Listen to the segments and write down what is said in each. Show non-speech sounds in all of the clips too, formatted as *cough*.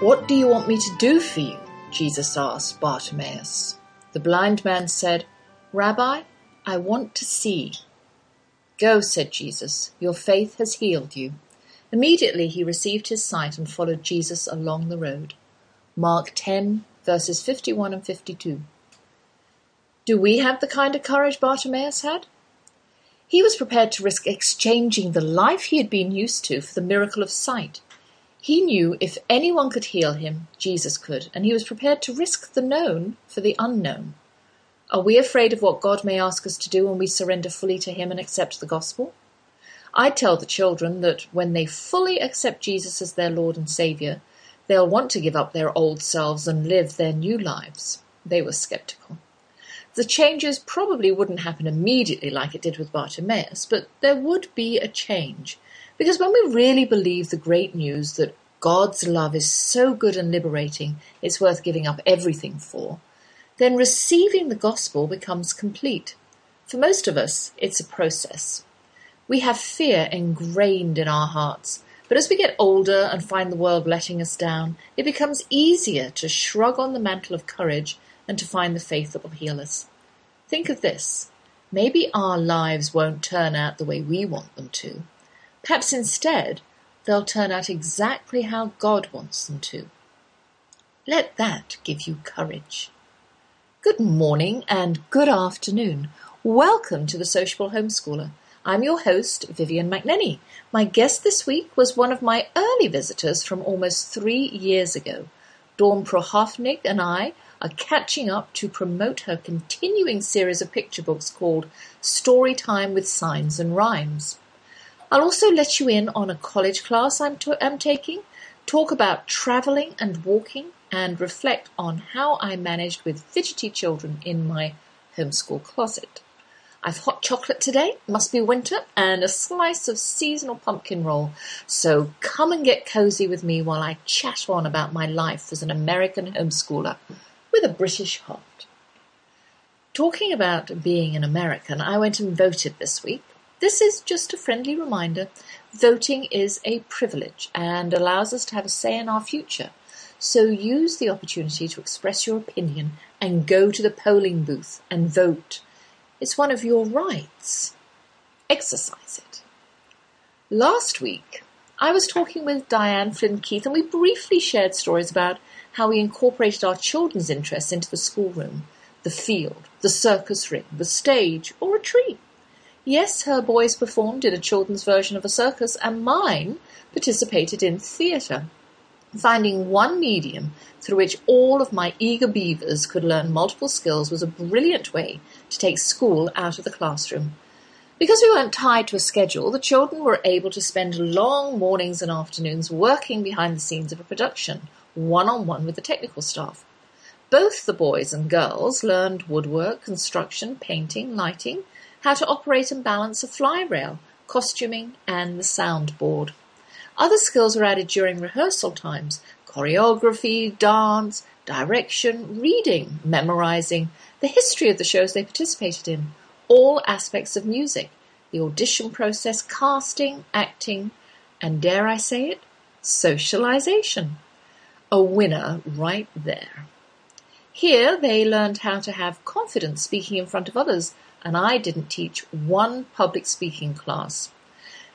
What do you want me to do for you? Jesus asked Bartimaeus. The blind man said, Rabbi, I want to see. Go, said Jesus, your faith has healed you. Immediately he received his sight and followed Jesus along the road. Mark 10, verses 51 and 52. Do we have the kind of courage Bartimaeus had? He was prepared to risk exchanging the life he had been used to for the miracle of sight. He knew if anyone could heal him, Jesus could, and he was prepared to risk the known for the unknown. Are we afraid of what God may ask us to do when we surrender fully to Him and accept the gospel? I tell the children that when they fully accept Jesus as their Lord and Saviour, they'll want to give up their old selves and live their new lives. They were skeptical. The changes probably wouldn't happen immediately like it did with Bartimaeus, but there would be a change because when we really believe the great news that God's love is so good and liberating, it's worth giving up everything for, then receiving the gospel becomes complete. For most of us, it's a process. We have fear ingrained in our hearts, but as we get older and find the world letting us down, it becomes easier to shrug on the mantle of courage and to find the faith that will heal us. Think of this. Maybe our lives won't turn out the way we want them to, Perhaps instead they'll turn out exactly how God wants them to. Let that give you courage. Good morning and good afternoon. Welcome to the Sociable Homeschooler. I'm your host, Vivian McNinney. My guest this week was one of my early visitors from almost three years ago. Dawn Prochovnic and I are catching up to promote her continuing series of picture books called Story Time with Signs and Rhymes. I'll also let you in on a college class I'm, to- I'm taking, talk about traveling and walking, and reflect on how I managed with fidgety children in my homeschool closet. I've hot chocolate today, must be winter, and a slice of seasonal pumpkin roll. So come and get cozy with me while I chat on about my life as an American homeschooler with a British heart. Talking about being an American, I went and voted this week. This is just a friendly reminder. Voting is a privilege and allows us to have a say in our future. So use the opportunity to express your opinion and go to the polling booth and vote. It's one of your rights. Exercise it. Last week, I was talking with Diane Flynn Keith and we briefly shared stories about how we incorporated our children's interests into the schoolroom, the field, the circus ring, the stage, or a tree. Yes, her boys performed in a children's version of a circus, and mine participated in theatre. Finding one medium through which all of my eager beavers could learn multiple skills was a brilliant way to take school out of the classroom. Because we weren't tied to a schedule, the children were able to spend long mornings and afternoons working behind the scenes of a production, one on one with the technical staff. Both the boys and girls learned woodwork, construction, painting, lighting, how to operate and balance a fly rail, costuming, and the soundboard. Other skills were added during rehearsal times choreography, dance, direction, reading, memorizing, the history of the shows they participated in, all aspects of music, the audition process, casting, acting, and dare I say it, socialization. A winner right there. Here they learned how to have confidence speaking in front of others and I didn't teach one public speaking class.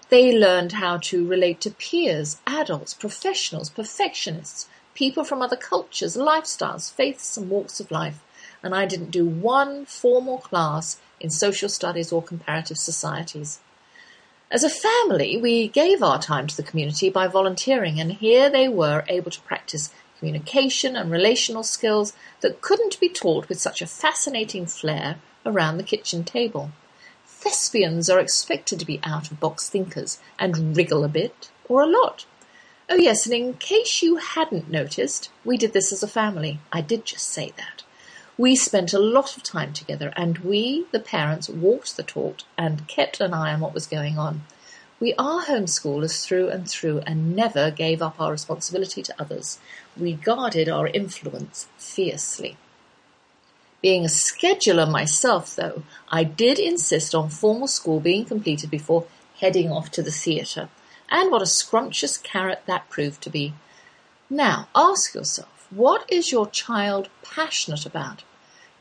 They learned how to relate to peers, adults, professionals, perfectionists, people from other cultures, lifestyles, faiths, and walks of life. And I didn't do one formal class in social studies or comparative societies. As a family, we gave our time to the community by volunteering, and here they were able to practice communication and relational skills that couldn't be taught with such a fascinating flair around the kitchen table. Thespians are expected to be out of box thinkers and wriggle a bit or a lot. Oh, yes, and in case you hadn't noticed, we did this as a family. I did just say that. We spent a lot of time together, and we, the parents, walked the talk and kept an eye on what was going on. We are homeschoolers through and through and never gave up our responsibility to others. We guarded our influence fiercely. Being a scheduler myself, though, I did insist on formal school being completed before heading off to the theatre. And what a scrumptious carrot that proved to be. Now, ask yourself, what is your child passionate about?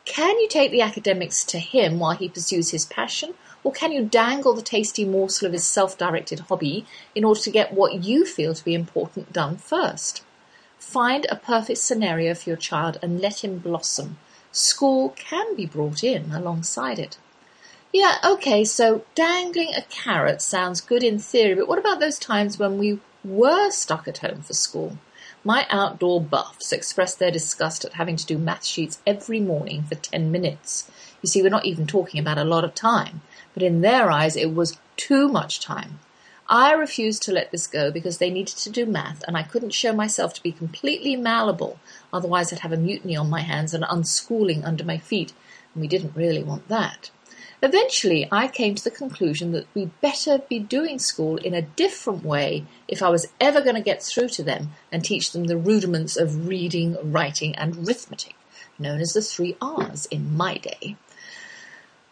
Can you take the academics to him while he pursues his passion, or can you dangle the tasty morsel of his self directed hobby in order to get what you feel to be important done first? Find a perfect scenario for your child and let him blossom. School can be brought in alongside it. Yeah, okay, so dangling a carrot sounds good in theory, but what about those times when we were stuck at home for school? My outdoor buffs expressed their disgust at having to do math sheets every morning for 10 minutes. You see, we're not even talking about a lot of time but in their eyes it was too much time. I refused to let this go because they needed to do math and I couldn't show myself to be completely malleable, otherwise I'd have a mutiny on my hands and unschooling under my feet, and we didn't really want that. Eventually, I came to the conclusion that we'd better be doing school in a different way if I was ever going to get through to them and teach them the rudiments of reading, writing, and arithmetic, known as the three R's in my day.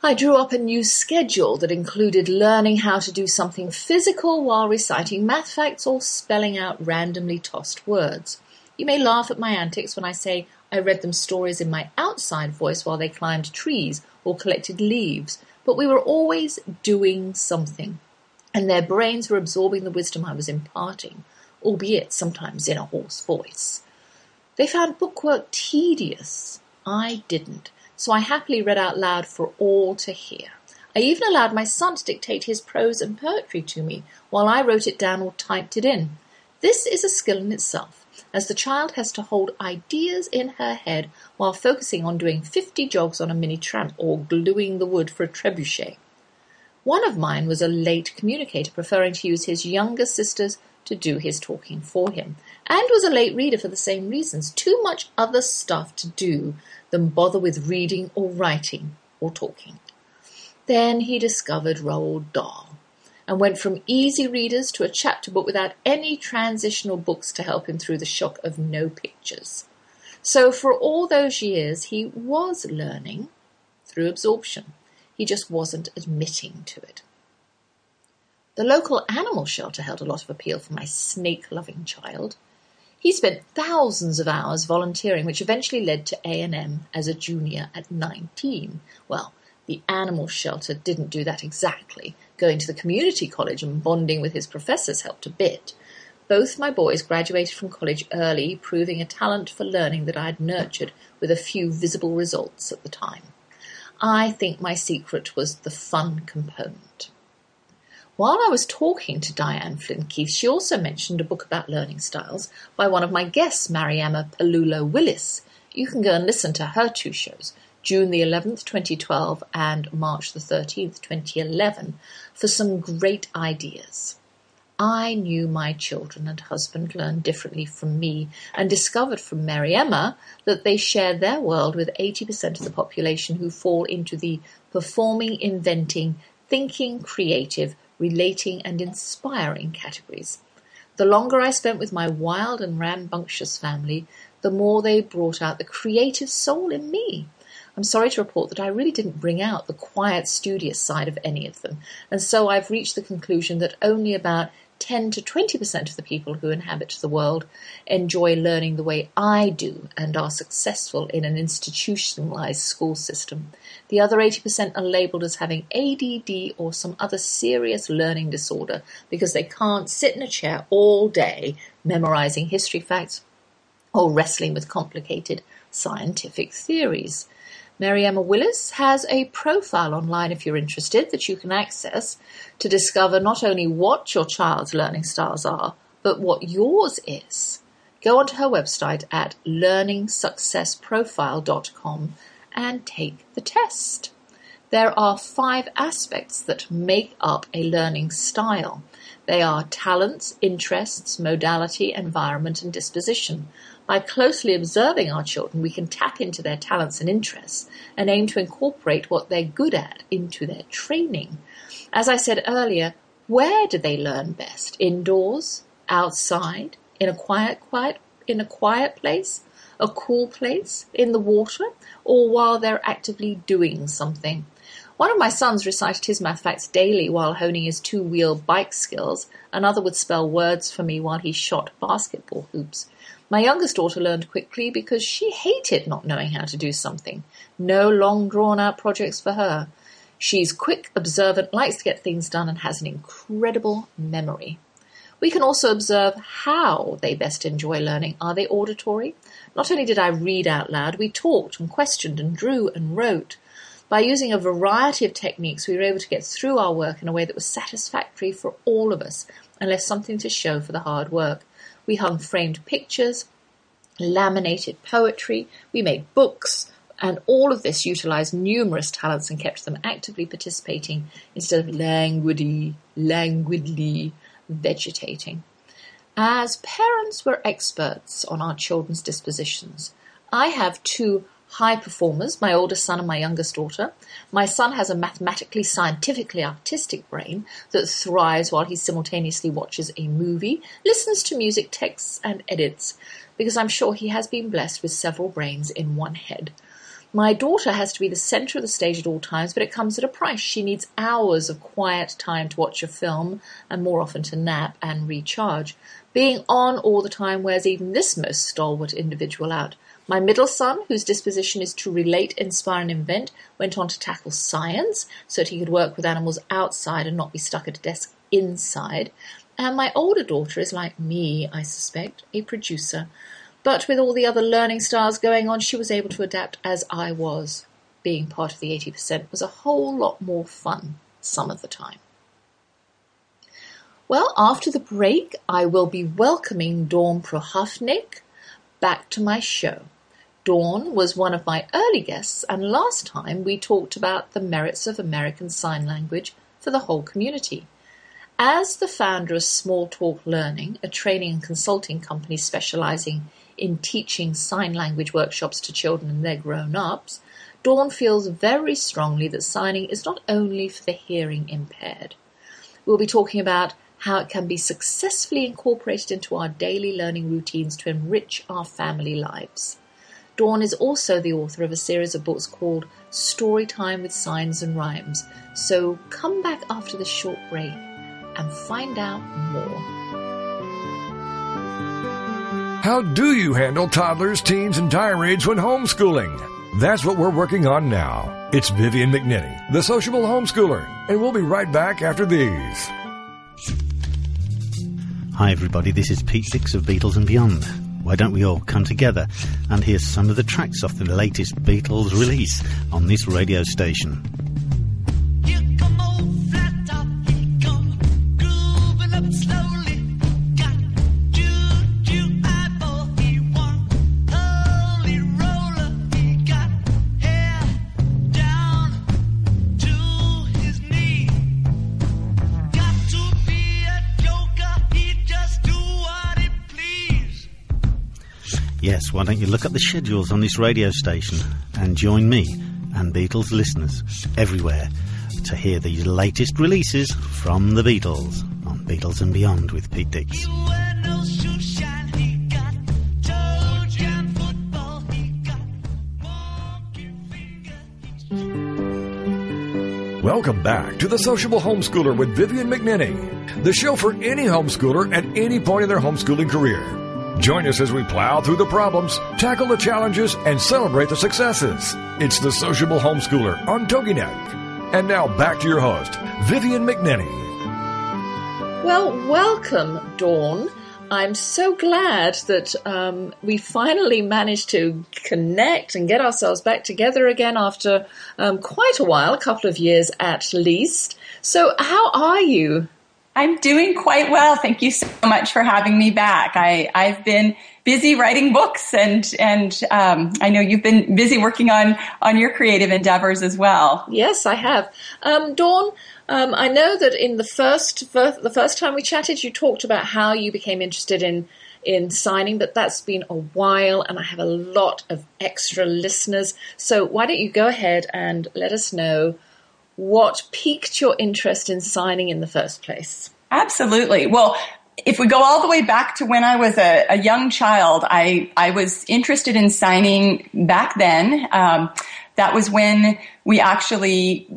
I drew up a new schedule that included learning how to do something physical while reciting math facts or spelling out randomly tossed words. You may laugh at my antics when I say I read them stories in my outside voice while they climbed trees or collected leaves, but we were always doing something, and their brains were absorbing the wisdom I was imparting, albeit sometimes in a hoarse voice. They found bookwork tedious. I didn't so I happily read out loud for all to hear. I even allowed my son to dictate his prose and poetry to me while I wrote it down or typed it in. This is a skill in itself, as the child has to hold ideas in her head while focusing on doing 50 jogs on a mini tramp or gluing the wood for a trebuchet. One of mine was a late communicator, preferring to use his younger sisters to do his talking for him, and was a late reader for the same reasons. Too much other stuff to do than bother with reading or writing or talking. Then he discovered Roald Dahl and went from easy readers to a chapter book without any transitional books to help him through the shock of no pictures. So for all those years, he was learning through absorption. He just wasn't admitting to it. The local animal shelter held a lot of appeal for my snake-loving child. He spent thousands of hours volunteering, which eventually led to A&M as a junior at 19. Well, the animal shelter didn't do that exactly. Going to the community college and bonding with his professors helped a bit. Both my boys graduated from college early, proving a talent for learning that I had nurtured with a few visible results at the time. I think my secret was the fun component. While I was talking to Diane Flynn Keith, she also mentioned a book about learning styles by one of my guests, Mariaemma Pelullo-Willis. You can go and listen to her two shows, June the 11th, 2012 and March the 13th, 2011, for some great ideas. I knew my children and husband learned differently from me and discovered from Mariaemma that they share their world with 80% of the population who fall into the performing, inventing, thinking, creative, relating, and inspiring categories. The longer I spent with my wild and rambunctious family, the more they brought out the creative soul in me. I'm sorry to report that I really didn't bring out the quiet, studious side of any of them, and so I've reached the conclusion that only about 10 to 20% of the people who inhabit the world enjoy learning the way I do and are successful in an institutionalized school system. The other 80% are labeled as having ADD or some other serious learning disorder because they can't sit in a chair all day memorizing history facts or wrestling with complicated scientific theories. Mariaemma Willis has a profile online if you're interested that you can access to discover not only what your child's learning styles are, but what yours is. Go onto her website at learningsuccessprofile.com and take the test. There are five aspects that make up a learning style. They are talents, interests, modality, environment, and disposition. By closely observing our children, we can tap into their talents and interests and aim to incorporate what they're good at into their training. As I said earlier, where do they learn best? Indoors? Outside? In a quiet, quiet, in a quiet place? A cool place? In the water? Or while they're actively doing something? One of my sons recited his math facts daily while honing his two-wheel bike skills. Another would spell words for me while he shot basketball hoops. My youngest daughter learned quickly because she hated not knowing how to do something. No long drawn out projects for her. She's quick, observant, likes to get things done, and has an incredible memory. We can also observe how they best enjoy learning. Are they auditory? Not only did I read out loud, we talked and questioned and drew and wrote. By using a variety of techniques, we were able to get through our work in a way that was satisfactory for all of us and left something to show for the hard work. We hung framed pictures, laminated poetry, we made books, and all of this utilized numerous talents and kept them actively participating instead of languidly, languidly vegetating. As parents, we're experts on our children's dispositions. I have two high performers, my oldest son and my youngest daughter. My son has a mathematically, scientifically artistic brain that thrives while he simultaneously watches a movie, listens to music, texts, and edits, because I'm sure he has been blessed with several brains in one head. My daughter has to be the center of the stage at all times, but it comes at a price. She needs hours of quiet time to watch a film and more often to nap and recharge. Being on all the time wears even this most stalwart individual out. My middle son, whose disposition is to relate, inspire, and invent, went on to tackle science so that he could work with animals outside and not be stuck at a desk inside. And my older daughter is like me, I suspect, a producer. But with all the other learning styles going on, she was able to adapt as I was. Being part of the 80% was a whole lot more fun some of the time. Well, after the break, I will be welcoming Dawn Prochovnic back to my show. Dawn was one of my early guests, and last time we talked about the merits of American Sign Language for the whole community. As the founder of Small Talk Learning, a training and consulting company specializing in teaching sign language workshops to children and their grown ups, Dawn feels very strongly that signing is not only for the hearing impaired. We'll be talking about how it can be successfully incorporated into our daily learning routines to enrich our family lives. Dawn is also the author of a series of books called Storytime with Signs and Rhymes. So come back after this short break and find out more. How do you handle toddlers, teens, and tirades when homeschooling? That's what we're working on now. It's Vivian McNinney, the sociable homeschooler, and we'll be right back after these. Hi, everybody. This is Pete Six of Beatles and Beyond. Why don't we all come together and hear some of the tracks off the latest Beatles release on this radio station? Yes, why don't you look up the schedules on this radio station and join me and Beatles listeners everywhere to hear the latest releases from the Beatles on Beatles and Beyond with Pete Dix. Welcome back to the Sociable Homeschooler with Vivian McNinney, the show for any homeschooler at any point in their homeschooling career. Join us as we plow through the problems, tackle the challenges, and celebrate the successes. It's the Sociable Homeschooler on TogiNet. And now back to your host, Vivian McNinney. Well, welcome, Dawn. I'm so glad that um, we finally managed to connect and get ourselves back together again after um, quite a while, a couple of years at least. So, how are you? I'm doing quite well. Thank you so much for having me back. I, I've been busy writing books, and and um, I know you've been busy working on on your creative endeavors as well. Yes, I have. Um, Dawn, um, I know that in the first the first time we chatted, you talked about how you became interested in in signing, but that's been a while, and I have a lot of extra listeners. So why don't you go ahead and let us know what piqued your interest in signing in the first place? Absolutely. Well, if we go all the way back to when I was a, a young child, I, I was interested in signing back then. Um, that was when we actually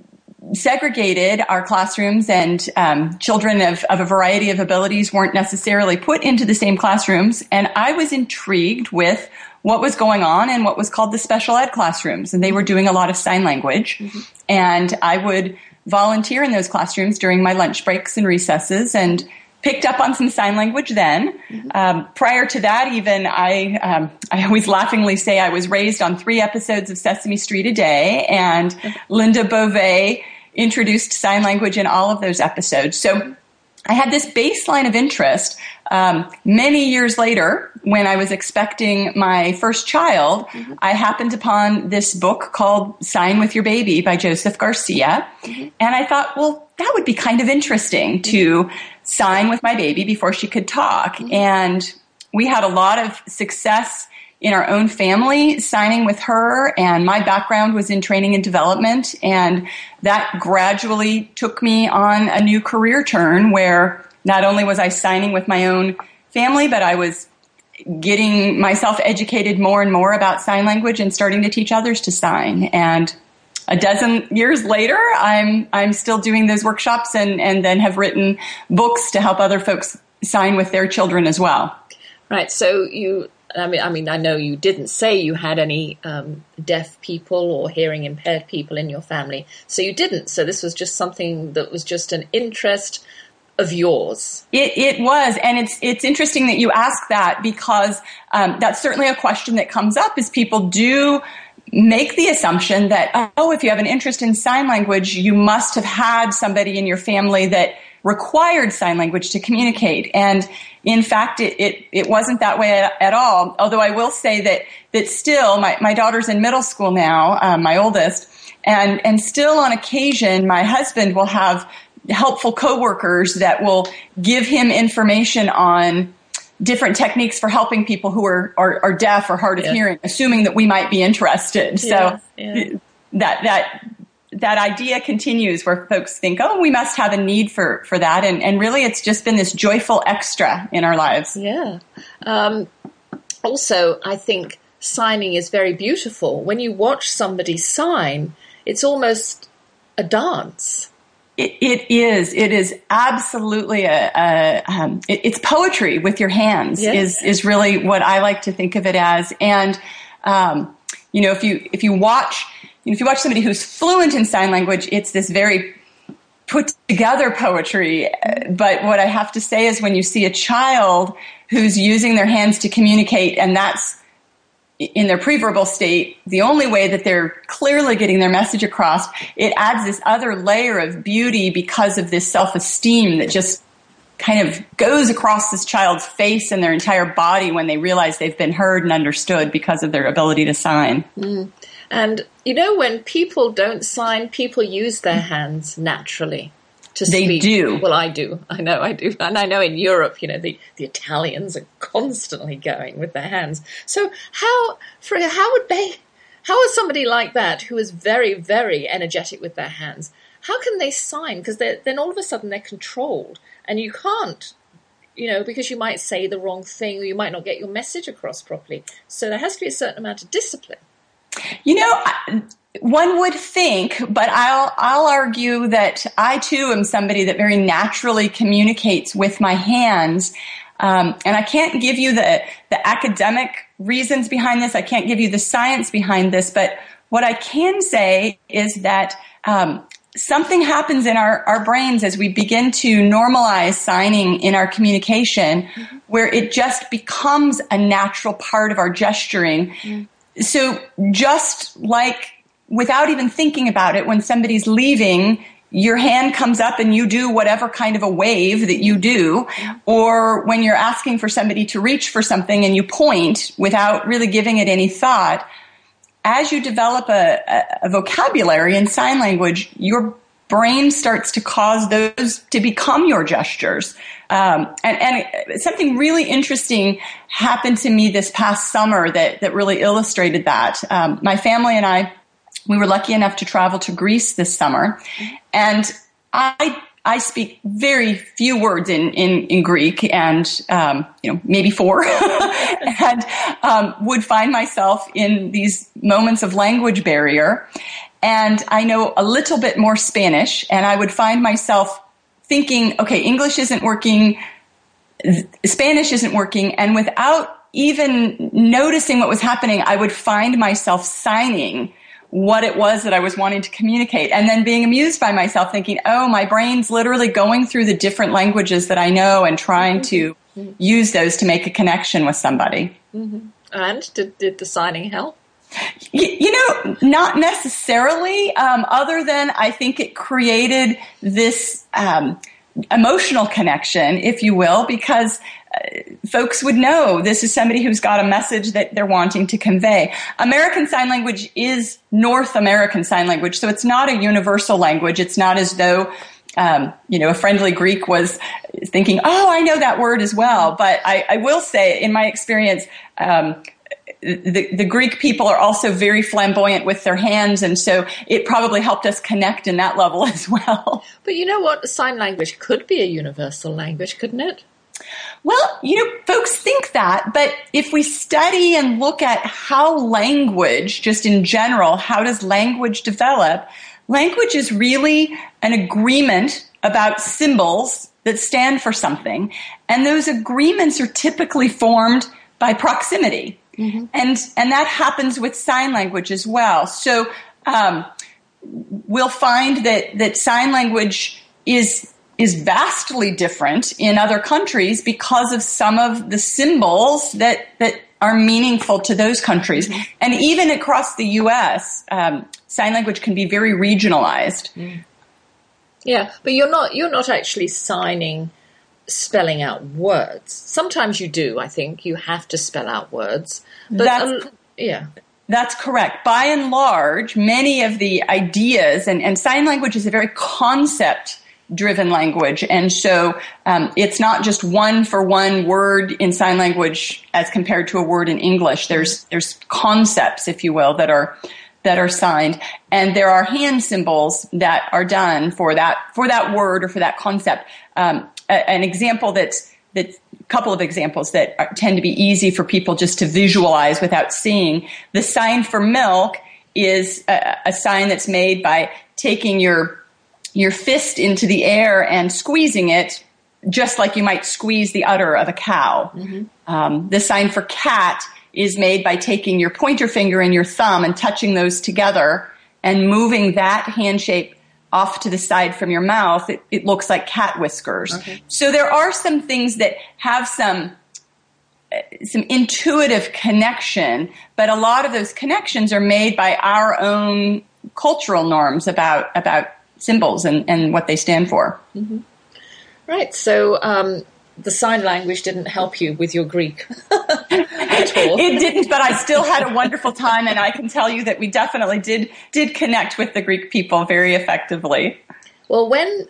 segregated our classrooms and um, children of, of a variety of abilities weren't necessarily put into the same classrooms. And I was intrigued with what was going on in what was called the special ed classrooms. And they were doing a lot of sign language. Mm-hmm. And I would volunteer in those classrooms during my lunch breaks and recesses and picked up on some sign language then. Mm-hmm. Um, prior to that, even I, um, I always laughingly say I was raised on three episodes of Sesame Street a day, and Linda Bove introduced sign language in all of those episodes. So I had this baseline of interest. Um, many years later, when I was expecting my first child, mm-hmm. I happened upon this book called Sign with Your Baby by Joseph Garcia. Mm-hmm. And I thought, well, that would be kind of interesting to sign with my baby before she could talk. Mm-hmm. And we had a lot of success in our own family signing with her and my background was in training and development and that gradually took me on a new career turn where not only was I signing with my own family but I was getting myself educated more and more about sign language and starting to teach others to sign and a dozen years later I'm I'm still doing those workshops and and then have written books to help other folks sign with their children as well. Right. So you I mean, I mean, I know you didn't say you had any um, deaf people or hearing impaired people in your family, so you didn't. So this was just something that was just an interest of yours. It, it was, and it's it's interesting that you ask that because um, that's certainly a question that comes up. Is people do make the assumption that oh, if you have an interest in sign language, you must have had somebody in your family that required sign language to communicate. And in fact, it, it, it wasn't that way at, at, all. Although I will say that, that still, my, my daughter's in middle school now, um, my oldest, and, and still on occasion, my husband will have helpful coworkers that will give him information on different techniques for helping people who are, are, are deaf or hard of yeah. hearing, assuming that we might be interested. Yeah, so yeah. that, that, that idea continues where folks think, oh, we must have a need for, for that. And, and really, it's just been this joyful extra in our lives. Yeah. Um, also, I think signing is very beautiful. When you watch somebody sign, it's almost a dance. It, it is. It is absolutely a. a um, it, it's poetry with your hands. Yes. Is is really what I like to think of it as. And um, you know, if you if you watch if you watch somebody who's fluent in sign language, it's this very put together poetry. But what I have to say is when you see a child who's using their hands to communicate and that's in their preverbal state, the only way that they're clearly getting their message across, it adds this other layer of beauty because of this self-esteem that just kind of goes across this child's face and their entire body when they realize they've been heard and understood because of their ability to sign. Mm. And you know, when people don't sign, people use their hands naturally to they speak. do. Well, I do. I know I do. And I know in Europe, you know, the, the Italians are constantly going with their hands. So how, for, how would they, how is somebody like that who is very, very energetic with their hands, how can they sign? Because then all of a sudden they're controlled and you can't, you know, because you might say the wrong thing or you might not get your message across properly. So there has to be a certain amount of discipline. You know, one would think, but I'll I'll argue that I too am somebody that very naturally communicates with my hands. Um, and I can't give you the the academic reasons behind this. I can't give you the science behind this. But what I can say is that um, something happens in our, our brains as we begin to normalize signing in our communication mm-hmm. where it just becomes a natural part of our gesturing. Mm-hmm so just like without even thinking about it, when somebody's leaving, your hand comes up and you do whatever kind of a wave that you do, or when you're asking for somebody to reach for something and you point without really giving it any thought, as you develop a, a, vocabulary in sign language, your brain starts to cause those to become your gestures. Um, and, and, something really interesting happened to me this past summer that, that really illustrated that. Um, my family and I, we were lucky enough to travel to Greece this summer, and I I speak very few words in, in, in Greek and, um, you know, maybe four *laughs* and, um, would find myself in these moments of language barrier. And I know a little bit more Spanish and I would find myself thinking, okay, English isn't working. Spanish isn't working. And without even noticing what was happening, I would find myself signing what it was that I was wanting to communicate and then being amused by myself thinking, oh, my brain's literally going through the different languages that I know and trying to use those to make a connection with somebody. Mm-hmm. And did, did the signing help? You, you not necessarily, um, other than I think it created this um, emotional connection, if you will, because folks would know this is somebody who's got a message that they're wanting to convey. American Sign Language is North American Sign Language, so it's not a universal language. It's not as though um, you know, a friendly Greek was thinking, "Oh, I know that word as well." But I, I will say, in my experience, um, the, the Greek people are also very flamboyant with their hands, and so it probably helped us connect in that level *laughs* as well. But you know what? Sign language could be a universal language, couldn't it? Well, you know, folks think that, but if we study and look at how language, just in general, how does language develop? Language is really an agreement about symbols that stand for something. And those agreements are typically formed by proximity. Mm-hmm. And, and that happens with sign language as well. So, um, we'll find that, that sign language is is vastly different in other countries because of some of the symbols that that are meaningful to those countries. Mm-hmm. And even across the U.S., um, sign language can be very regionalized. Mm. Yeah, but you're not you're not actually signing spelling out words. Sometimes you do. I think you have to spell out words. But That's, uh, yeah. That's correct. By and large, many of the ideas and, and sign language is a very concept driven language. And so um, it's not just one for one word in sign language as compared to a word in English. There's there's concepts, if you will, that are that are signed, and there are hand symbols that are done for that for that word or for that concept. Um, a, an example that's that a couple of examples that are, tend to be easy for people just to visualize without seeing. The sign for milk is a, a sign that's made by taking your your fist into the air and squeezing it just like you might squeeze the udder of a cow. Mm-hmm. Um, the sign for cat is made by taking your pointer finger and your thumb and touching those together and moving that hand shape off to the side from your mouth. It, it looks like cat whiskers. Okay. So there are some things that have some uh, some intuitive connection, but a lot of those connections are made by our own cultural norms about about symbols and, and what they stand for. Mm-hmm. Right. So um, the sign language didn't help you with your Greek *laughs* it didn't, but I still had a wonderful time, and I can tell you that we definitely did did connect with the Greek people very effectively. Well, when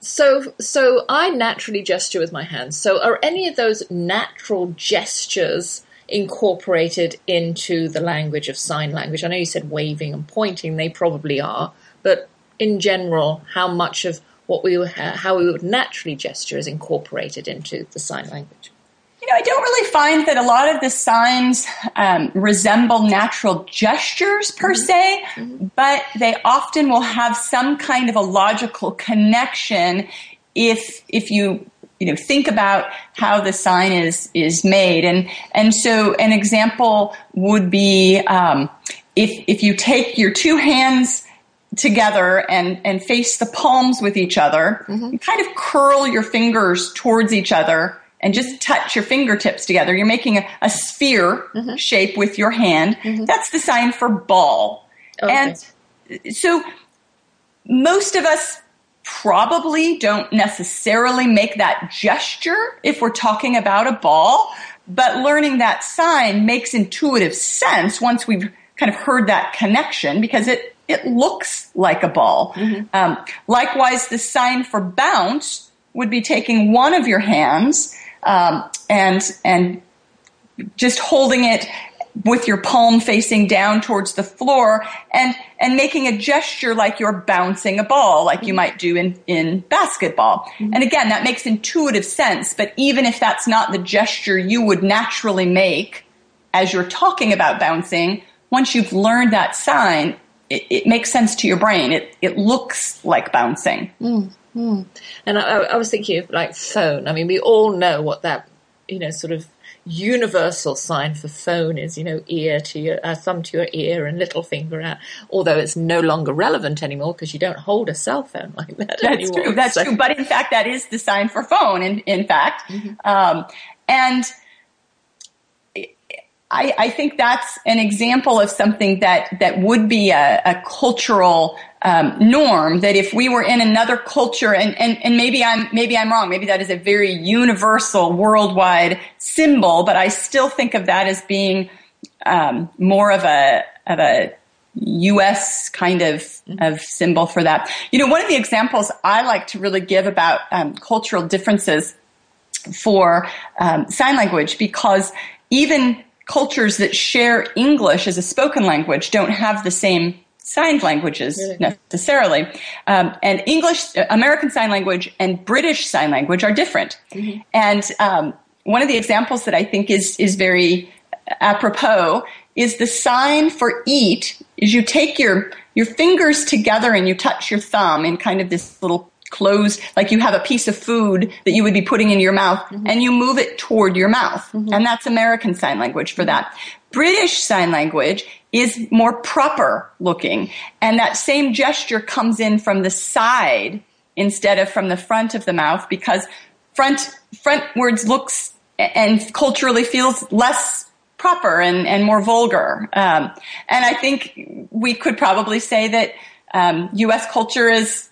so so I naturally gesture with my hands. So are any of those natural gestures incorporated into the language of sign language? I know you said waving and pointing; they probably are, but in general how much of what we how we would naturally gesture is incorporated into the sign language. You know, I don't really find that a lot of the signs um, resemble natural gestures per mm-hmm. se, mm-hmm. but they often will have some kind of a logical connection if if you you know think about how the sign is is made and and so an example would be um, if if you take your two hands together and, and face the palms with each other. Mm-hmm. You kind of curl your fingers towards each other and just touch your fingertips together. You're making a, a sphere mm-hmm. shape with your hand. Mm-hmm. That's the sign for ball. Okay. And so most of us probably don't necessarily make that gesture if we're talking about a ball, but learning that sign makes intuitive sense once we've kind of heard that connection because it, it looks like a ball. Mm-hmm. Um, likewise, the sign for bounce would be taking one of your hands um, and and just holding it with your palm facing down towards the floor and and making a gesture like you're bouncing a ball like you might do in in basketball mm-hmm. and again that makes intuitive sense but even if that's not the gesture you would naturally make as you're talking about bouncing once you've learned that sign it, it makes sense to your brain it it looks like bouncing mm-hmm. and I, I was thinking of like phone i mean we all know what that you know sort of universal sign for phone is, you know, ear to your uh, thumb to your ear and little finger out. Although it's no longer relevant anymore because you don't hold a cell phone *laughs* like that That's anymore. true. That's so. true. But in fact, that is the sign for phone. In in fact, mm-hmm. um, and I, I, think that's an example of something that that would be a, a cultural um, norm. That if we were in another culture, and, and and maybe I'm maybe I'm wrong. Maybe that is a very universal, worldwide symbol, but I still think of that as being um, more of a of a U.S. kind of of symbol for that. You know, one of the examples I like to really give about um, cultural differences for um, sign language because even cultures that share English as a spoken language don't have the same signed languages really? necessarily. Um, and English, American Sign Language and British Sign Language are different. Mm-hmm. And um, one of the examples that I think is is very apropos is the sign for eat. Is you take your your fingers together and you touch your thumb in kind of this little close, like you have a piece of food that you would be putting in your mouth mm-hmm. and you move it toward your mouth. Mm-hmm. And that's American Sign Language for that. British Sign Language is more proper looking. And that same gesture comes in from the side instead of from the front of the mouth because front, frontwards looks and culturally feels less proper and, and more vulgar. Um, and I think we could probably say that um, U.S. culture is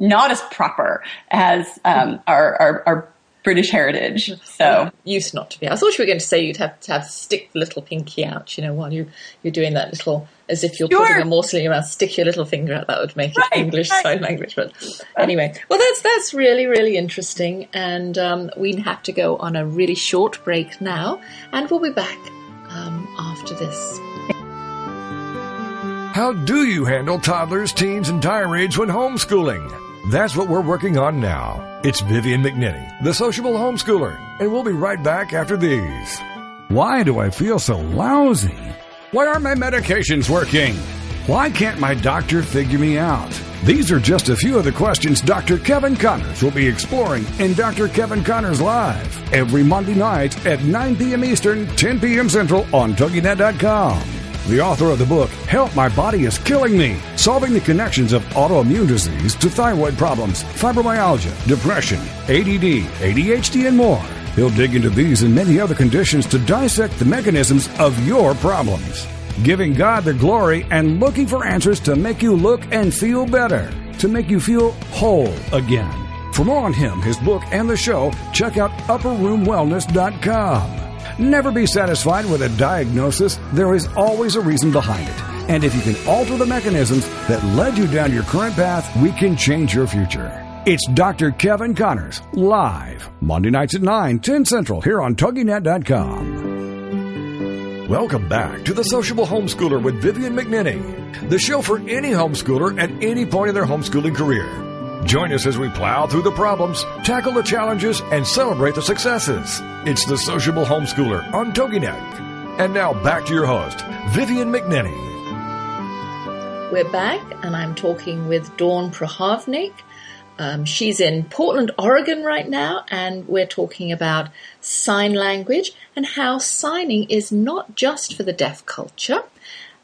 not as proper as um, our, our, our British heritage. So used not to be. I thought you were going to say you'd have to have stick the little pinky out, you know, while you you're doing that little as if you're sure. putting a morsel in your mouth, stick your little finger out. That would make right, it English right. sign language. But anyway, well, that's that's really really interesting, and um, we have to go on a really short break now, and we'll be back um, after this. How do you handle toddlers, teens, and tirades when homeschooling? That's what we're working on now. It's Vivian McNinney, the sociable homeschooler, and we'll be right back after these. Why do I feel so lousy? Why aren't my medications working? Why can't my doctor figure me out? These are just a few of the questions Dr. Kevin Connors will be exploring in Dr. Kevin Connors Live every Monday night at 9 p.m. Eastern, 10 p.m. Central on TogiNet.com the author of the book Help My Body Is Killing Me Solving the Connections of Autoimmune Disease to Thyroid Problems, Fibromyalgia, Depression, ADD, ADHD, and more. He'll dig into these and many other conditions to dissect the mechanisms of your problems, giving God the glory and looking for answers to make you look and feel better, to make you feel whole again. For more on him, his book, and the show, check out upperroomwellness.com. Never be satisfied with a diagnosis. There is always a reason behind it. And if you can alter the mechanisms that led you down your current path, we can change your future. It's Dr. Kevin Connors, live, Monday nights at 9, 10 Central, here on TogiNet.com. Welcome back to The Sociable Homeschooler with Vivian McNinney, the show for any homeschooler at any point in their homeschooling career. Join us as we plow through the problems, tackle the challenges, and celebrate the successes. It's the Sociable Homeschooler on TogiNet. And now back to your host, Vivian McNinney. We're back, and I'm talking with Dawn Prochovnic. Um, she's in Portland, Oregon right now, and we're talking about sign language and how signing is not just for the deaf culture.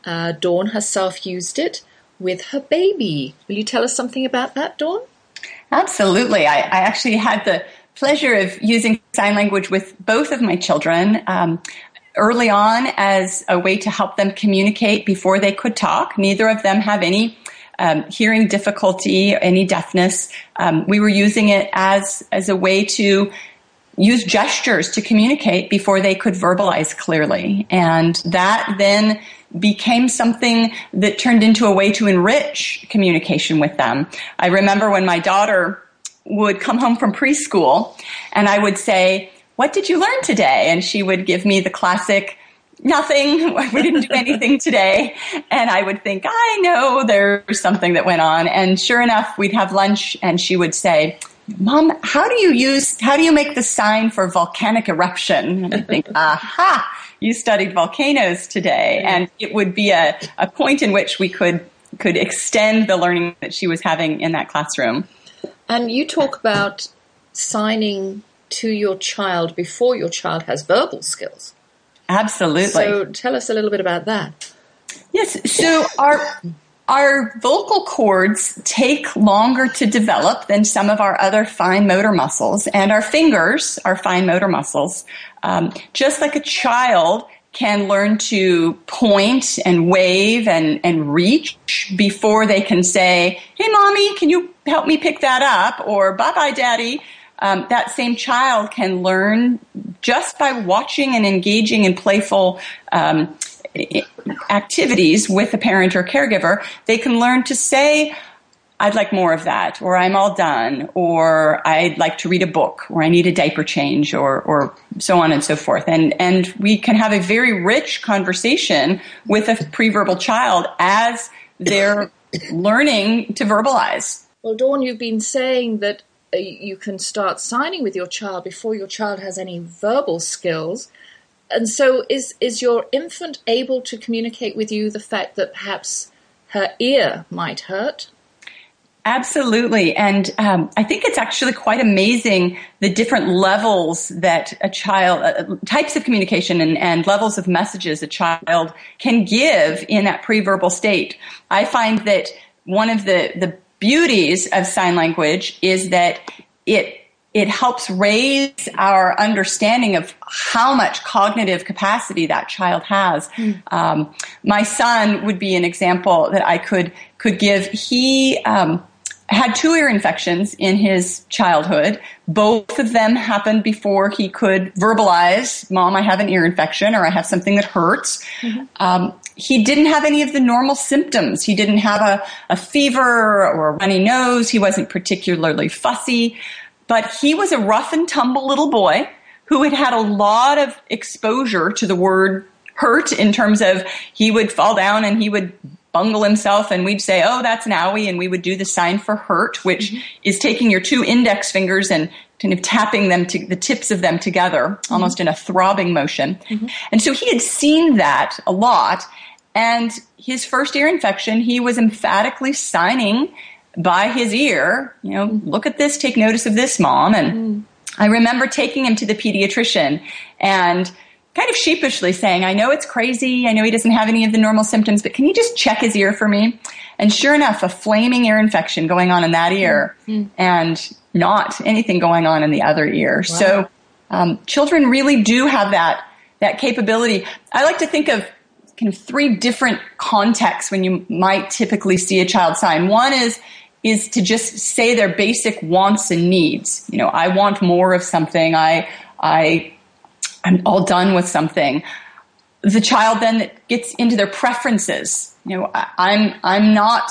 Uh, Dawn herself used it with her baby. Will you tell us something about that, Dawn? Absolutely. I, I actually had the pleasure of using sign language with both of my children. Um, early on as a way to help them communicate before they could talk. Neither of them have any um, hearing difficulty, any deafness, um, we were using it as as a way to use gestures to communicate before they could verbalize clearly, and that then became something that turned into a way to enrich communication with them. I remember when my daughter would come home from preschool, and I would say, "What did you learn today?" and she would give me the classic nothing. *laughs* We didn't do anything today. And I would think, I know there's something that went on. And sure enough, we'd have lunch and she would say, Mom, how do you use, how do you make the sign for volcanic eruption? And I think, *laughs* aha, you studied volcanoes today. And it would be a, a point in which we could, could extend the learning that she was having in that classroom. And you talk about signing to your child before your child has verbal skills. Absolutely. So tell us a little bit about that. Yes. So our our vocal cords take longer to develop than some of our other fine motor muscles, and our fingers, our fine motor muscles, um, just like a child can learn to point and wave and, and reach before they can say, Hey, mommy, can you help me pick that up? Or bye bye, daddy um, that same child can learn just by watching and engaging in playful um, activities with a parent or caregiver. They can learn to say, I'd like more of that, or I'm all done, or I'd like to read a book, or I need a diaper change, or, or so on and so forth. And, and we can have a very rich conversation with a preverbal child as they're learning to verbalize. Well, Dawn, you've been saying that uh, you can start signing with your child before your child has any verbal skills. And so, is is your infant able to communicate with you the fact that perhaps her ear might hurt? Absolutely. And um, I think it's actually quite amazing the different levels that a child, uh, types of communication and, and, levels of messages a child can give in that pre-verbal state. I find that one of the, the beauties of sign language is that it it helps raise our understanding of how much cognitive capacity that child has. Mm. Um, my son would be an example that I could could give. He um, had two ear infections in his childhood. Both of them happened before he could verbalize, "Mom, I have an ear infection," or "I have something that hurts." Mm-hmm. Um, he didn't have any of the normal symptoms. He didn't have a, a fever or a runny nose. He wasn't particularly fussy, but he was a rough and tumble little boy who had had a lot of exposure to the word hurt in terms of he would fall down and he would bungle himself and we'd say, oh, that's an owie. And we would do the sign for hurt, which mm-hmm. is taking your two index fingers and kind of tapping them to the tips of them together, mm-hmm. almost in a throbbing motion. Mm-hmm. And so he had seen that a lot. And his first ear infection, he was emphatically signing by his ear, you know, mm-hmm. look at this, take notice of this, mom. And mm-hmm. I remember taking him to the pediatrician and kind of sheepishly saying, I know it's crazy. I know he doesn't have any of the normal symptoms, but can you just check his ear for me? And sure enough, a flaming ear infection going on in that ear mm-hmm. and not anything going on in the other ear. Wow. So, um, children really do have that, that capability. I like to think of kind of three different contexts when you might typically see a child sign. One is, is to just say their basic wants and needs. You know, I want more of something. I, I I'm all done with something. The child then gets into their preferences. You know, I'm I'm not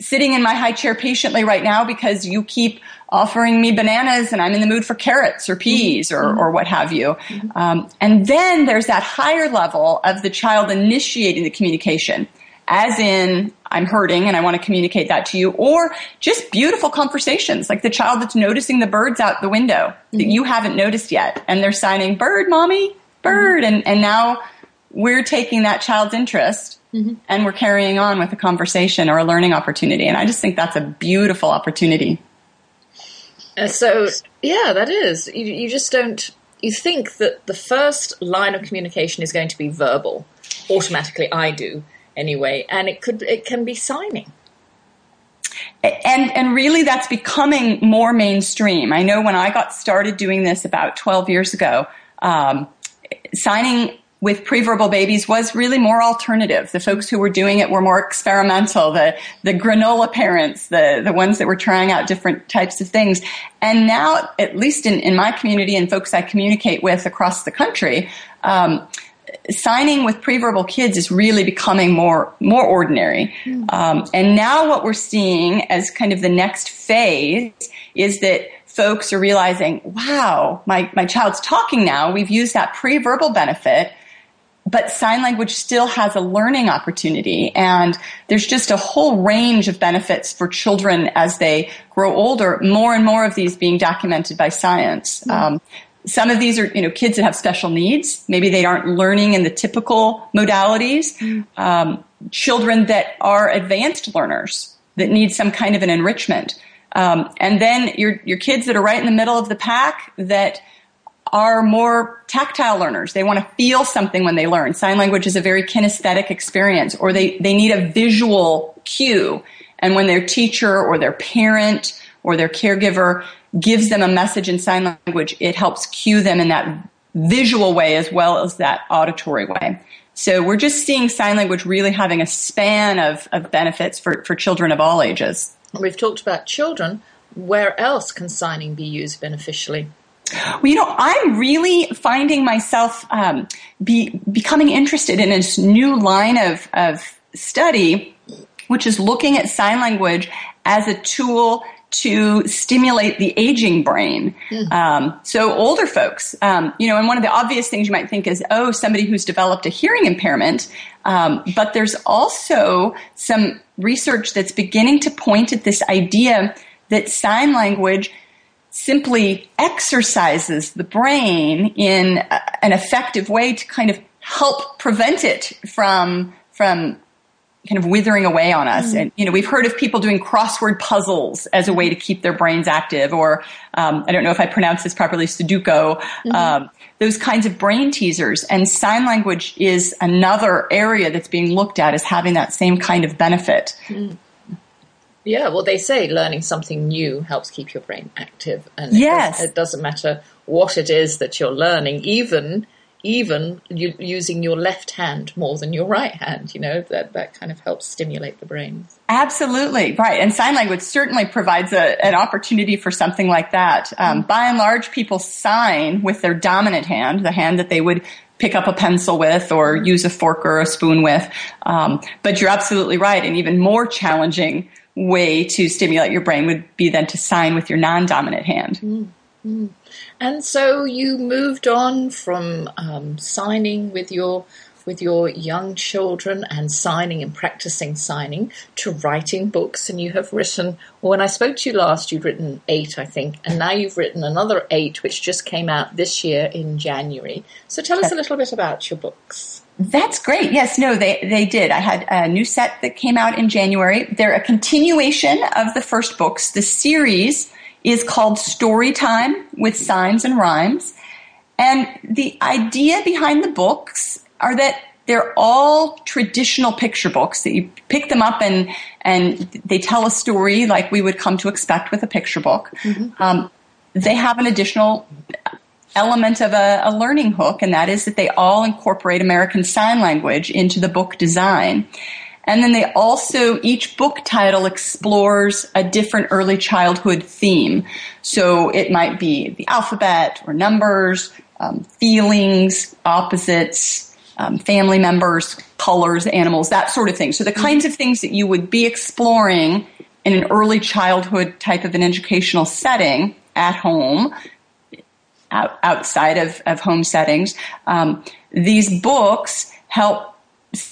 sitting in my high chair patiently right now because you keep offering me bananas and I'm in the mood for carrots or peas mm-hmm. or, or what have you. Mm-hmm. Um, and then there's that higher level of the child initiating the communication, as in, I'm hurting and I want to communicate that to you, or just beautiful conversations, like the child that's noticing the birds out the window mm-hmm. that you haven't noticed yet. And they're signing, bird, mommy, bird. Mm-hmm. And, and now we're taking that child's interest mm-hmm. and we're carrying on with a conversation or a learning opportunity. And I just think that's a beautiful opportunity. Uh, so, yeah, that is. You, you just don't, you think that the first line of communication is going to be verbal. Automatically, I do anyway, and it could it can be signing. And and really that's becoming more mainstream. I know when I got started doing this about 12 years ago, um, signing with preverbal babies was really more alternative. The folks who were doing it were more experimental, the, the granola parents, the, the ones that were trying out different types of things. And now, at least in, in my community and folks I communicate with across the country, um, signing with preverbal kids is really becoming more more ordinary. Mm. Um, and now what we're seeing as kind of the next phase is that folks are realizing, wow, my, my child's talking now. We've used that pre-verbal benefit but sign language still has a learning opportunity and there's just a whole range of benefits for children as they grow older more and more of these being documented by science mm-hmm. um, some of these are you know kids that have special needs maybe they aren't learning in the typical modalities mm-hmm. um, children that are advanced learners that need some kind of an enrichment um, and then your your kids that are right in the middle of the pack that are more tactile learners. They want to feel something when they learn. Sign language is a very kinesthetic experience, or they, they need a visual cue. And when their teacher or their parent or their caregiver gives them a message in sign language, it helps cue them in that visual way as well as that auditory way. So we're just seeing sign language really having a span of, of benefits for, for children of all ages. We've talked about children. Where else can signing be used beneficially? Well, you know, I'm really finding myself um, be, becoming interested in this new line of, of study, which is looking at sign language as a tool to stimulate the aging brain. Mm. Um, so older folks, um, you know, and one of the obvious things you might think is, oh, somebody who's developed a hearing impairment. Um, but there's also some research that's beginning to point at this idea that sign language simply exercises the brain in a, an effective way to kind of help prevent it from from kind of withering away on us. Mm-hmm. And you know, we've heard of people doing crossword puzzles as a way to keep their brains active, or um, I don't know if I pronounce this properly, Sudoku. Mm-hmm. Um, those kinds of brain teasers and sign language is another area that's being looked at as having that same kind of benefit. Mm-hmm. Yeah, well, they say learning something new helps keep your brain active, and yes, it, does, not matter what it is that you're learning, even even you, using your left hand more than your right hand. You know that that kind of helps stimulate the brain. Absolutely right, and sign language certainly provides a, an opportunity for something like that. Um, mm-hmm. By and large, people sign with their dominant hand, the hand that they would pick up a pencil with or use a fork or a spoon with. Um, but you're absolutely right, and even more challenging way to stimulate your brain would be then to sign with your non-dominant hand. Mm-hmm. And so you moved on from um, signing with your with your young children and signing and practicing signing to writing books and you have written when I spoke to you last you'd written 8 I think and now you've written another 8 which just came out this year in January. So tell us a little bit about your books. That's great. Yes, no, they, they did. I had a new set that came out in January. They're a continuation of the first books. The series is called Story Time with Signs and Rhymes. And the idea behind the books are that they're all traditional picture books that you pick them up and, and they tell a story like we would come to expect with a picture book. Mm-hmm. Um, they have an additional element of a, a, learning hook, and that is that they all incorporate American Sign Language into the book design. And then they also, each book title explores a different early childhood theme. So it might be the alphabet or numbers, um, feelings, opposites, um, family members, colors, animals, that sort of thing. So the kinds of things that you would be exploring in an early childhood type of an educational setting at home out, outside of, of home settings. Um, these books help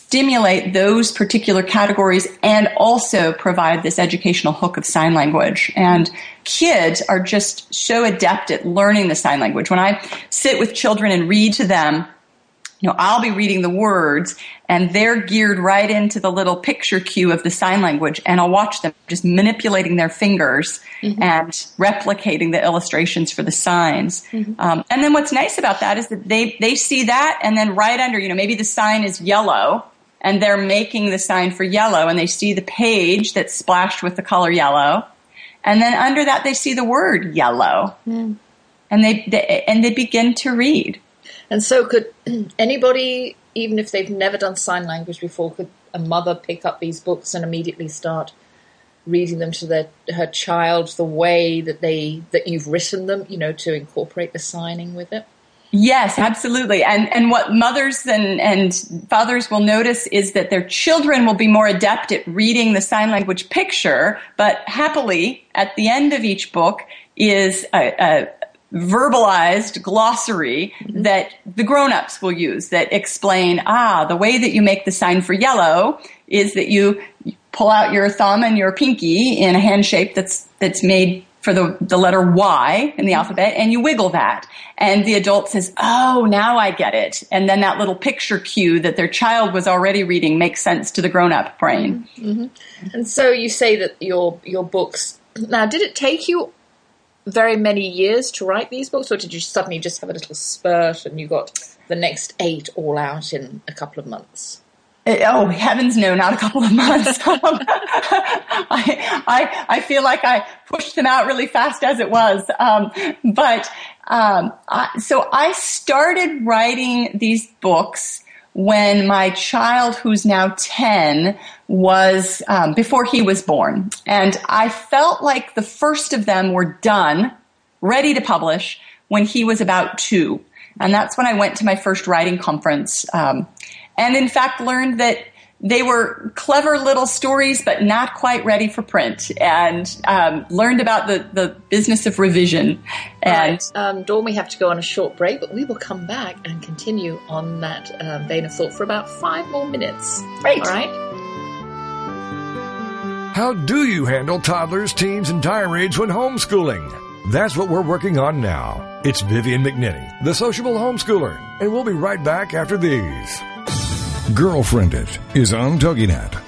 stimulate those particular categories and also provide this educational hook of sign language. And kids are just so adept at learning the sign language. When I sit with children and read to them, you know, I'll be reading the words and they're geared right into the little picture cue of the sign language and I'll watch them just manipulating their fingers mm-hmm. and replicating the illustrations for the signs. Mm-hmm. Um, and then what's nice about that is that they, they see that and then right under, you know, maybe the sign is yellow and they're making the sign for yellow and they see the page that's splashed with the color yellow. And then under that they see the word yellow. Mm. And they, they and they begin to read. And so, could *clears throat* anybody, even if they've never done sign language before, could a mother pick up these books and immediately start reading them to their her child the way that they that you've written them? You know, to incorporate the signing with it. Yes, absolutely. And and what mothers and, and fathers will notice is that their children will be more adept at reading the sign language picture, but happily at the end of each book is a, a verbalized glossary mm-hmm. that the grown-ups will use that explain ah the way that you make the sign for yellow is that you pull out your thumb and your pinky in a hand shape that's that's made for the, the letter Y in the alphabet and you wiggle that. And the adult says, Oh, now I get it. And then that little picture cue that their child was already reading makes sense to the grown up brain. Mm-hmm. And so you say that your, your books, now did it take you very many years to write these books or did you suddenly just have a little spurt and you got the next eight all out in a couple of months? Oh heavens no not a couple of months. *laughs* Um, I, I, I feel like i pushed them out really fast as it was. Um, but um, I, so i started writing these books when my child who's now 10 was um, before he was born. And i felt like the first of them were done ready to publish when he was about two. And that's when i went to my first writing conference um, and in fact learned that they were clever little stories, but not quite ready for print, and um, learned about the, the business of revision. And right. um, Dawn, we have to go on a short break, but we will come back and continue on that um, vein of thought for about five more minutes. Great. All right. How do you handle toddlers, teens, and tirades when homeschooling? That's what we're working on now. It's Vivian McNinney, the sociable homeschooler, and we'll be right back after these. Girlfriended is on TogiNet.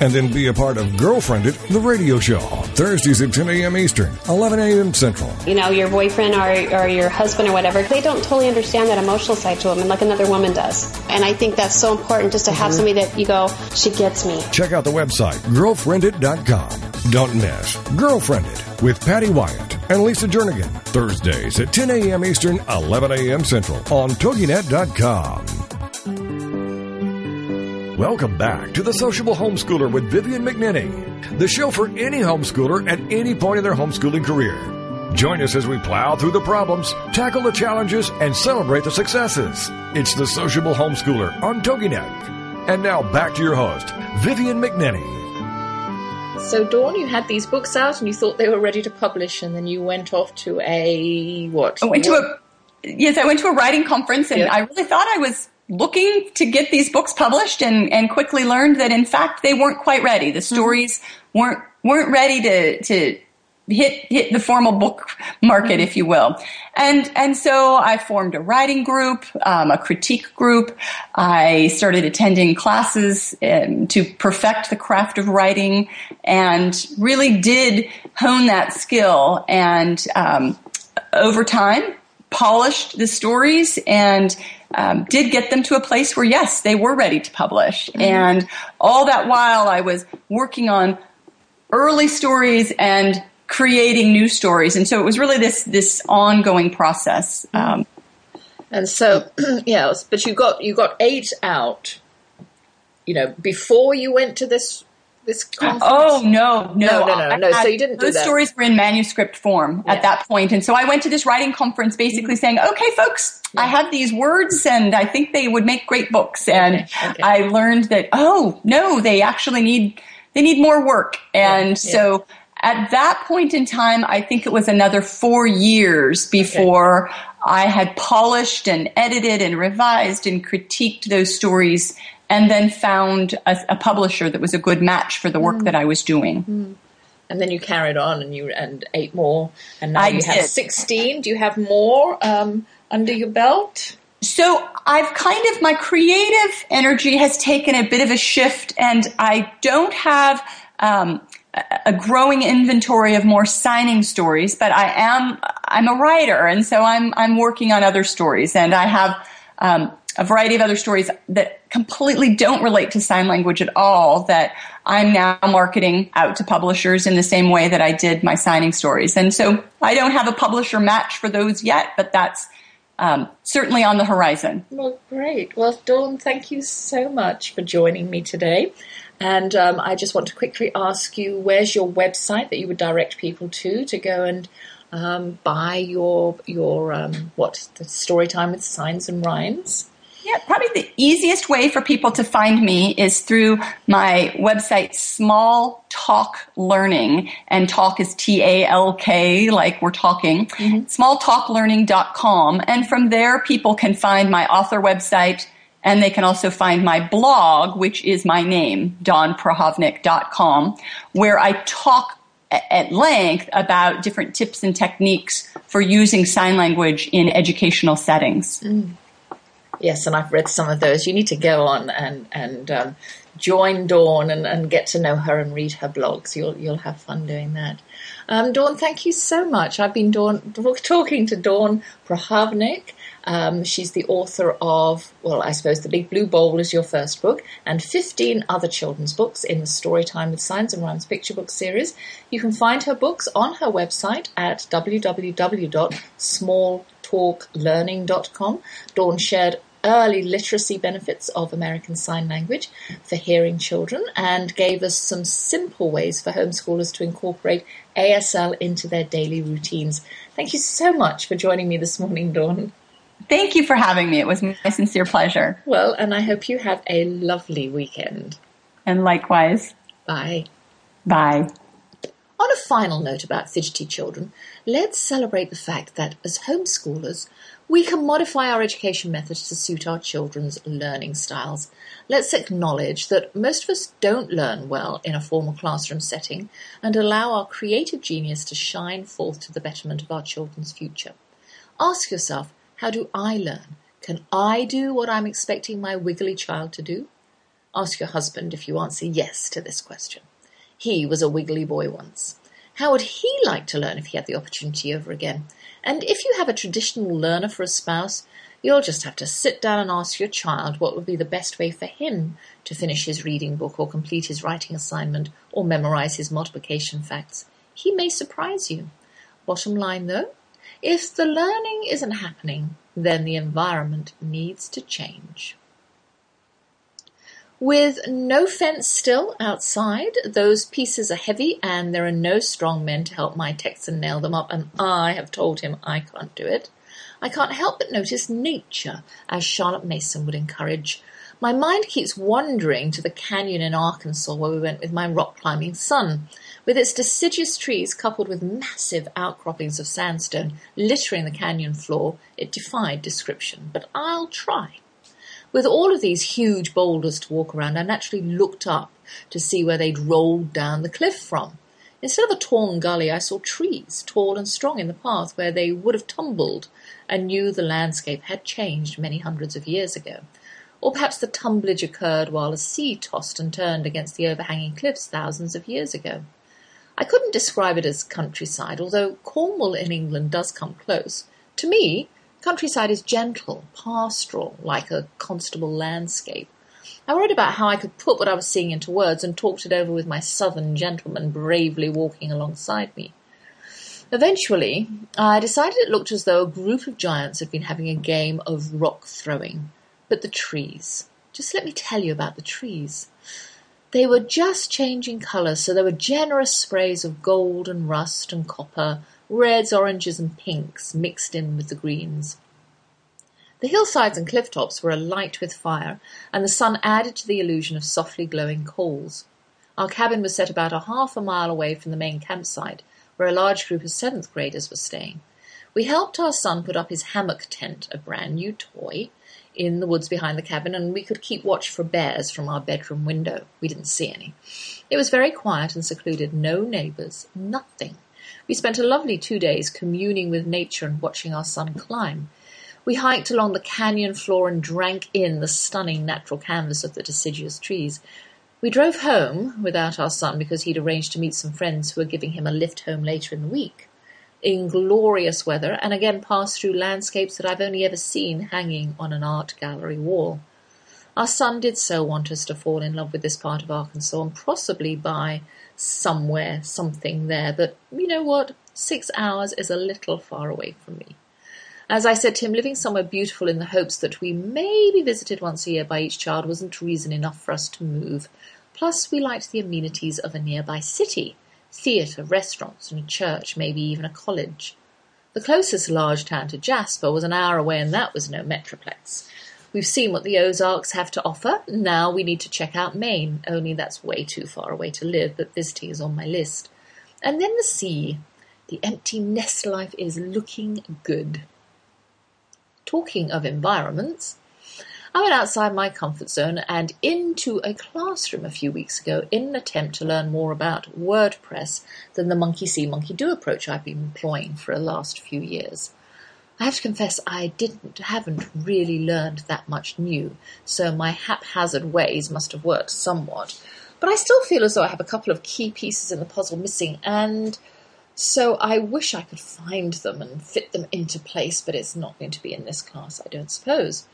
and then be a part of Girlfriended, the radio show. Thursdays at 10 a.m. Eastern, 11 a.m. Central. You know, your boyfriend or, or your husband or whatever, they don't totally understand that emotional side to women like another woman does. And I think that's so important just to have mm-hmm. somebody that you go, she gets me. Check out the website, girlfriended.com. Don't miss Girlfriended with Patty Wyatt and Lisa Jernigan. Thursdays at 10 a.m. Eastern, 11 a.m. Central on TogiNet.com. Welcome back to The Sociable Homeschooler with Vivian McNinney, the show for any homeschooler at any point in their homeschooling career. Join us as we plow through the problems, tackle the challenges, and celebrate the successes. It's The Sociable Homeschooler on TogiNet. And now back to your host, Vivian McNinney. So, Dawn, you had these books out and you thought they were ready to publish, and then you went off to a what? I went to a yes, I went to a writing conference, and I really thought I was looking to get these books published and, and quickly learned that in fact they weren't quite ready. The mm-hmm. stories mm-hmm. weren't weren't ready to to hit hit the formal book market, mm-hmm. if you will. And and so I formed a writing group, um, a critique group. I started attending classes um, to perfect the craft of writing, and really did hone that skill. And um, over time, polished the stories and um, did get them to a place where, yes, they were ready to publish. Mm-hmm. And all that while I was working on early stories and creating new stories. And so it was really this, this ongoing process. Um, and so, *clears throat* yeah, but you got, you got eight out, you know, before you went to this this oh, conference? Oh no, no, no, no, no. no. So you didn't. Those stories were in manuscript form yeah. at that point, and so I went to this writing conference, basically saying, "Okay, folks, yeah. I have these words, and I think they would make great books." And okay. Okay. I learned that, oh no, they actually need they need more work, and yeah. so. At that point in time, I think it was another four years before okay. I had polished and edited and revised and critiqued those stories and then found a, a, publisher that was a good match for the work mm. that I was doing. Mm. And then you carried on and you and eight more, and now I you did. have sixteen. Do you have more um, under your belt? so I've kind of, my creative energy has taken a bit of a shift and I don't have, um, a growing inventory of more signing stories, but I am, I'm a writer and so I'm, I'm working on other stories and I have, um, a variety of other stories that completely don't relate to sign language at all that I'm now marketing out to publishers in the same way that I did my signing stories. And so I don't have a publisher match for those yet, but that's um, certainly on the horizon. Well, great. Well, Dawn, thank you so much for joining me today. And um, I just want to quickly ask you where's your website that you would direct people to to go and um, buy your your um, what the story time with signs and rhymes? Yeah, probably the easiest way for people to find me is through my website, Small Talk Learning, and talk is T A L K, like we're talking, mm-hmm. smalltalklearning.com. And from there, people can find my author website, and they can also find my blog, which is my name, dawnprochovnic.com, where I talk at length about different tips and techniques for using sign language in educational settings. Mm. Yes, and I've read some of those. You need to go on and and um, join Dawn and, and get to know her and read her blogs. You'll you'll have fun doing that. Um, Dawn, thank you so much. I've been Dawn, talking to Dawn Prochovnic. Um, she's the author of, well, I suppose The Big Blue Bowl is your first book, and 15 other children's books in the Storytime with Signs and Rhymes picture book series. You can find her books on her website at www.smalltalklearning.com. Dawn shared early literacy benefits of American Sign Language for hearing children and gave us some simple ways for homeschoolers to incorporate ASL into their daily routines. Thank you so much for joining me this morning, Dawn. Thank you for having me. It was my sincere pleasure. Well, and I hope you have a lovely weekend. And likewise. Bye. Bye. On a final note about fidgety children, let's celebrate the fact that as homeschoolers, we can modify our education methods to suit our children's learning styles. Let's acknowledge that most of us don't learn well in a formal classroom setting and allow our creative genius to shine forth to the betterment of our children's future. Ask yourself, how do I learn? Can I do what I'm expecting my wiggly child to do? Ask your husband if you answer yes to this question. He was a wiggly boy once. How would he like to learn if he had the opportunity over again? And if you have a traditional learner for a spouse, you'll just have to sit down and ask your child what would be the best way for him to finish his reading book or complete his writing assignment or memorize his multiplication facts. He may surprise you. Bottom line though, if the learning isn't happening, then the environment needs to change. With no fence still outside, those pieces are heavy and there are no strong men to help my Texan nail them up, and I have told him I can't do it. I can't help but notice nature, as Charlotte Mason would encourage. My mind keeps wandering to the canyon in Arkansas where we went with my rock climbing son. With its deciduous trees coupled with massive outcroppings of sandstone littering the canyon floor, it defied description, but I'll try. With all of these huge boulders to walk around, I naturally looked up to see where they'd rolled down the cliff from. Instead of a torn gully, I saw trees, tall and strong in the path where they would have tumbled, and knew the landscape had changed many hundreds of years ago. Or perhaps the tumblage occurred while a sea tossed and turned against the overhanging cliffs thousands of years ago. I couldn't describe it as countryside, although Cornwall in England does come close. To me, Countryside is gentle, pastoral, like a Constable landscape. I worried about how I could put what I was seeing into words and talked it over with my southern gentleman bravely walking alongside me. Eventually, I decided it looked as though a group of giants had been having a game of rock throwing. But the trees. Just let me tell you about the trees. They were just changing colour, so there were generous sprays of gold and rust and copper, reds, oranges, and pinks mixed in with the greens. The hillsides and cliff tops were alight with fire, and the sun added to the illusion of softly glowing coals. Our cabin was set about a half a mile away from the main campsite, where a large group of seventh graders were staying. We helped our son put up his hammock tent, a brand new toy, in the woods behind the cabin, and we could keep watch for bears from our bedroom window. We didn't see any. It was very quiet and secluded, no neighbours, nothing. We spent a lovely two days communing with nature and watching our son climb. We hiked along the canyon floor and drank in the stunning natural canvas of the deciduous trees. We drove home without our son because he'd arranged to meet some friends who were giving him a lift home later in the week. In glorious weather, and again passed through landscapes that I've only ever seen hanging on an art gallery wall. Our son did so want us to fall in love with this part of Arkansas and possibly buy somewhere, something there, but you know what? Six hours is a little far away from me. As I said to him, living somewhere beautiful in the hopes that we may be visited once a year by each child wasn't reason enough for us to move. Plus, we liked the amenities of a nearby city theatre, restaurants, and a church, maybe even a college. The closest large town to Jasper was an hour away, and that was no metroplex. We've seen what the Ozarks have to offer. Now we need to check out Maine, only that's way too far away to live, but visiting is on my list. And then the sea. The empty nest life is looking good. Talking of environments, I went outside my comfort zone and into a classroom a few weeks ago in an attempt to learn more about WordPress than the monkey see, monkey do approach I've been employing for the last few years. I have to confess I didn't haven't really learned that much new, so my haphazard ways must have worked somewhat. But I still feel as though I have a couple of key pieces in the puzzle missing, and so I wish I could find them and fit them into place, but it's not going to be in this class, I don't suppose.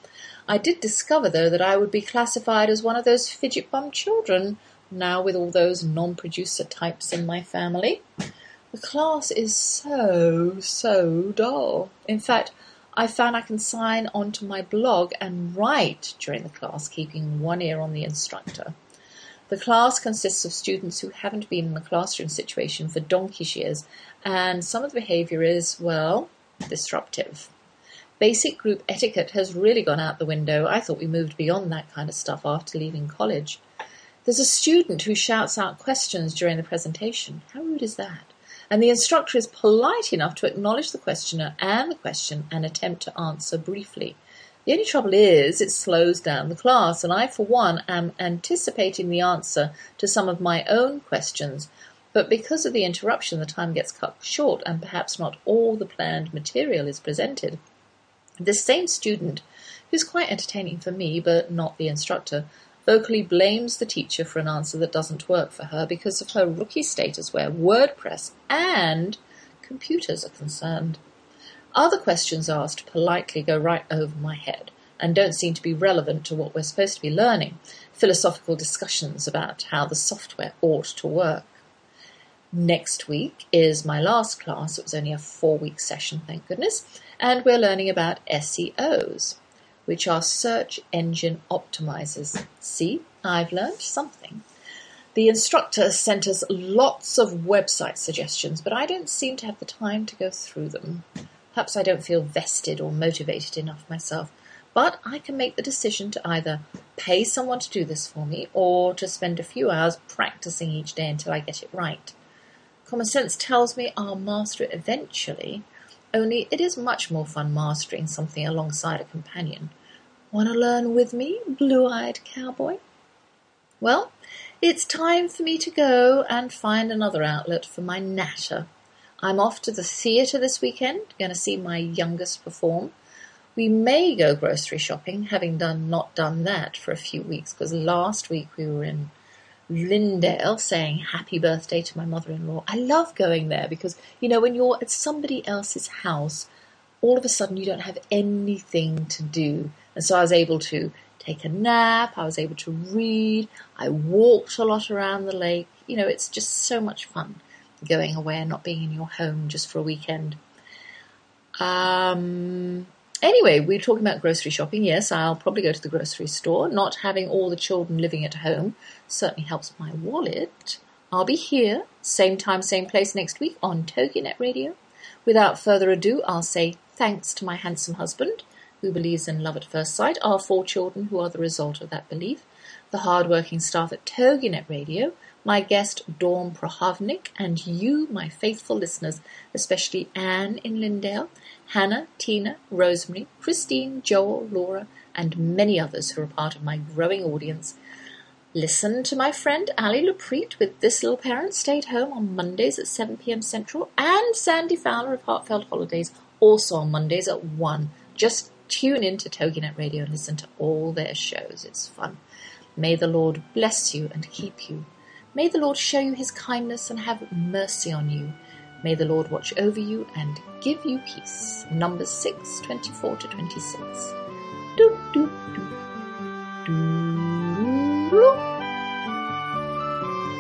I did discover, though, that I would be classified as one of those fidget bum children, now with all those non producer types in my family. The class is so, so dull. In fact, I found I can sign onto my blog and write during the class, keeping one ear on the instructor. The class consists of students who haven't been in a classroom situation for donkey's years, and some of the behaviour is, well, disruptive. Basic group etiquette has really gone out the window. I thought we moved beyond that kind of stuff after leaving college. There's a student who shouts out questions during the presentation. How rude is that? And the instructor is polite enough to acknowledge the questioner and the question and attempt to answer briefly. The only trouble is it slows down the class, and I, for one, am anticipating the answer to some of my own questions, but because of the interruption, the time gets cut short, and perhaps not all the planned material is presented. This same student, who's quite entertaining for me, but not the instructor, vocally blames the teacher for an answer that doesn't work for her because of her rookie status where WordPress and computers are concerned. Other questions asked politely go right over my head and don't seem to be relevant to what we're supposed to be learning philosophical discussions about how the software ought to work. Next week is my last class. It was only a four week session, thank goodness, and we're learning about SEOs which are search engine optimizers. See, I've learned something. The instructor sent us lots of website suggestions, but I don't seem to have the time to go through them. Perhaps I don't feel vested or motivated enough myself, but I can make the decision to either pay someone to do this for me or to spend a few hours practicing each day until I get it right. Common sense tells me I'll master it eventually, only it is much more fun mastering something alongside a companion. Want to learn with me, blue eyed cowboy? Well, it's time for me to go and find another outlet for my natter. I'm off to the theatre this weekend, going to see my youngest perform. We may go grocery shopping, having done not done that for a few weeks, because last week we were in Lindale saying happy birthday to my mother-in-law. I love going there because, you know, when you're at somebody else's house, all of a sudden you don't have anything to do. And so I was able to take a nap, I was able to read, I walked a lot around the lake. You know, it's just so much fun going away and not being in your home just for a weekend. Um, anyway, we are talking about grocery shopping. Yes, I'll probably go to the grocery store. Not having all the children living at home certainly helps my wallet. I'll be here, same time, same place next week on TogiNet Radio. Without further ado, I'll say thanks to my handsome husband who believes in love at first sight, our four children who are the result of that belief, the hard-working staff at TogiNet Radio, my guest Dawn Prochovnic, and you, my faithful listeners, especially Anne in Lindale, Hannah, Tina, Rosemary, Christine, Joel, Laura, and many others who are part of my growing audience. Listen to my friend Ali Lapreet with This Little Parent Stayed Home on Mondays at 7 p.m. Central, and Sandy Fowler of Heartfelt Holidays also on Mondays at 1. Just tune in to TogiNet Radio and listen to all their shows. It's fun. May the Lord bless you and keep you. May the Lord show you his kindness and have mercy on you. May the Lord watch over you and give you peace. Numbers 6, 24 to 26. Do, do, do. Do, do.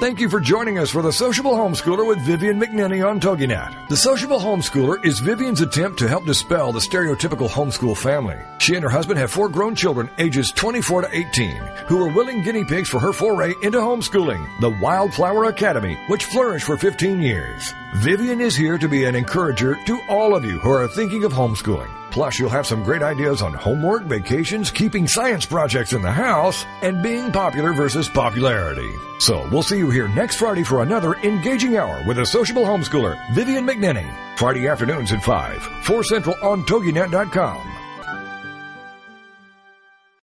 Thank you for joining us for the Sociable Homeschooler with Vivian McNinney on TogiNet. The Sociable Homeschooler is Vivian's attempt to help dispel the stereotypical homeschool family. She and her husband have four grown children ages 24 to 18 who are willing guinea pigs for her foray into homeschooling, the Wildflower Academy, which flourished for 15 years. Vivian is here to be an encourager to all of you who are thinking of homeschooling. Plus, you'll have some great ideas on homework, vacations, keeping science projects in the house, and being popular versus popularity. So, we'll see you here next Friday for another engaging hour with a sociable homeschooler, Vivian McNinney. Friday afternoons at 5, 4 Central on TogiNet.com.